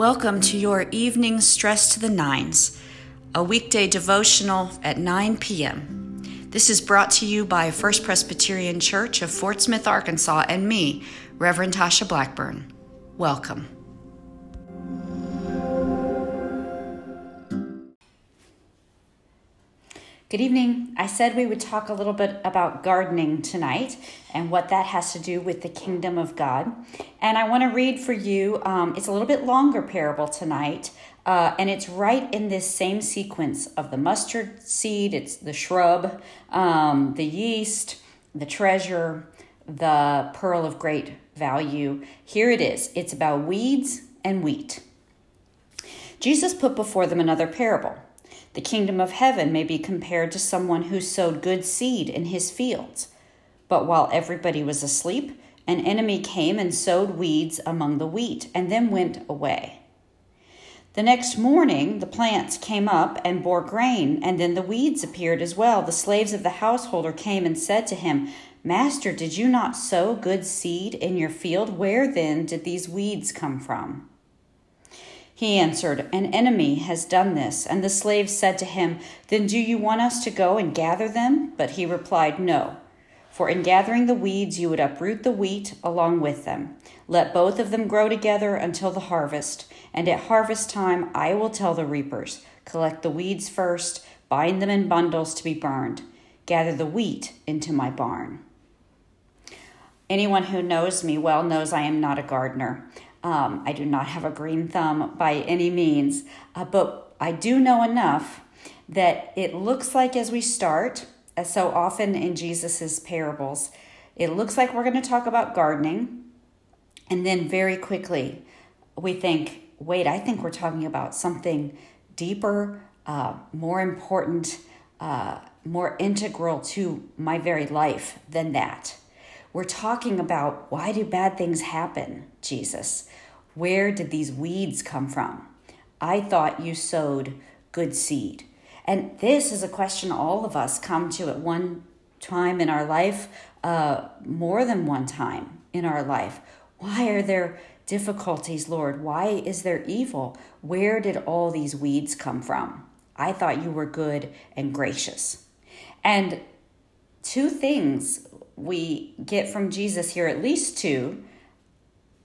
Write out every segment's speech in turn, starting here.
Welcome to your evening Stress to the Nines, a weekday devotional at 9 p.m. This is brought to you by First Presbyterian Church of Fort Smith, Arkansas, and me, Reverend Tasha Blackburn. Welcome. Good evening. I said we would talk a little bit about gardening tonight and what that has to do with the kingdom of God. And I want to read for you, um, it's a little bit longer parable tonight, uh, and it's right in this same sequence of the mustard seed, it's the shrub, um, the yeast, the treasure, the pearl of great value. Here it is it's about weeds and wheat. Jesus put before them another parable the kingdom of heaven may be compared to someone who sowed good seed in his fields. But while everybody was asleep, an enemy came and sowed weeds among the wheat and then went away. The next morning, the plants came up and bore grain, and then the weeds appeared as well. The slaves of the householder came and said to him, Master, did you not sow good seed in your field? Where then did these weeds come from? He answered, An enemy has done this. And the slaves said to him, Then do you want us to go and gather them? But he replied, No. For in gathering the weeds, you would uproot the wheat along with them. Let both of them grow together until the harvest. And at harvest time, I will tell the reapers collect the weeds first, bind them in bundles to be burned, gather the wheat into my barn. Anyone who knows me well knows I am not a gardener. Um, I do not have a green thumb by any means, uh, but I do know enough that it looks like as we start, as so often in Jesus's parables, it looks like we're going to talk about gardening, and then very quickly we think, wait, I think we're talking about something deeper, uh, more important, uh, more integral to my very life than that. We're talking about why do bad things happen, Jesus? Where did these weeds come from? I thought you sowed good seed. And this is a question all of us come to at one time in our life, uh, more than one time in our life. Why are there difficulties, Lord? Why is there evil? Where did all these weeds come from? I thought you were good and gracious. And two things we get from Jesus here, at least two.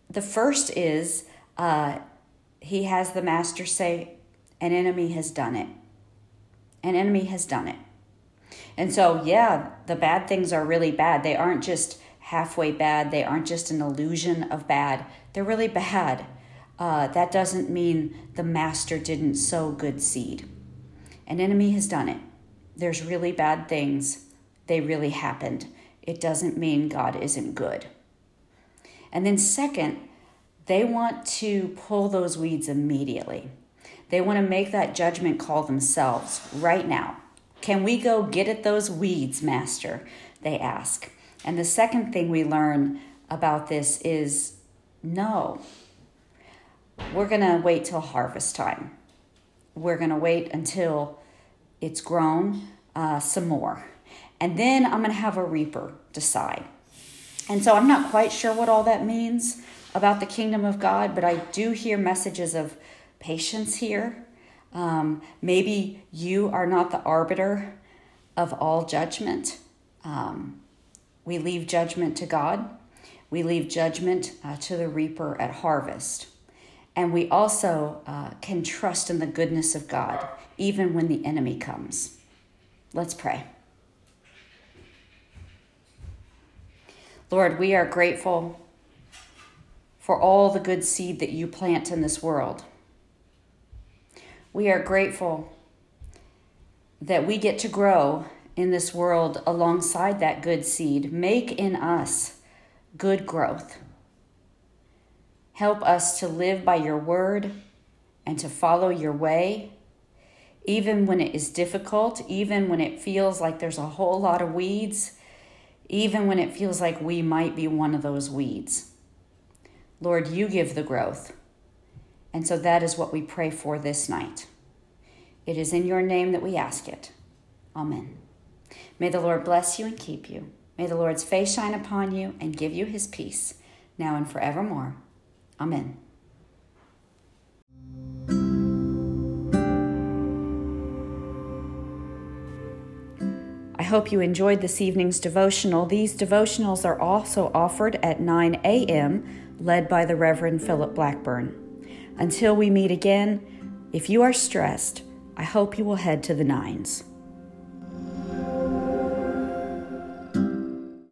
The first is uh, he has the master say, An enemy has done it. An enemy has done it. And so, yeah, the bad things are really bad. They aren't just halfway bad, they aren't just an illusion of bad. They're really bad. Uh, that doesn't mean the master didn't sow good seed. An enemy has done it. There's really bad things, they really happened it doesn't mean God isn't good. And then, second, they want to pull those weeds immediately. They want to make that judgment call themselves right now. Can we go get at those weeds, Master? They ask. And the second thing we learn about this is no, we're going to wait till harvest time. We're going to wait until it's grown uh, some more and then I'm going to have a reaper decide. And so I'm not quite sure what all that means about the kingdom of God, but I do hear messages of patience here. Um, maybe you are not the arbiter of all judgment. Um, we leave judgment to God, we leave judgment uh, to the reaper at harvest. And we also uh, can trust in the goodness of God, even when the enemy comes. Let's pray. Lord, we are grateful for all the good seed that you plant in this world. We are grateful that we get to grow in this world alongside that good seed. Make in us good growth. Help us to live by your word and to follow your way, even when it is difficult, even when it feels like there's a whole lot of weeds even when it feels like we might be one of those weeds. Lord, you give the growth. And so that is what we pray for this night. It is in your name that we ask it. Amen. May the Lord bless you and keep you. May the Lord's face shine upon you and give you his peace, now and forevermore. Amen. Hope you enjoyed this evening's devotional. These devotionals are also offered at 9 a.m., led by the Reverend Philip Blackburn. Until we meet again, if you are stressed, I hope you will head to the nines.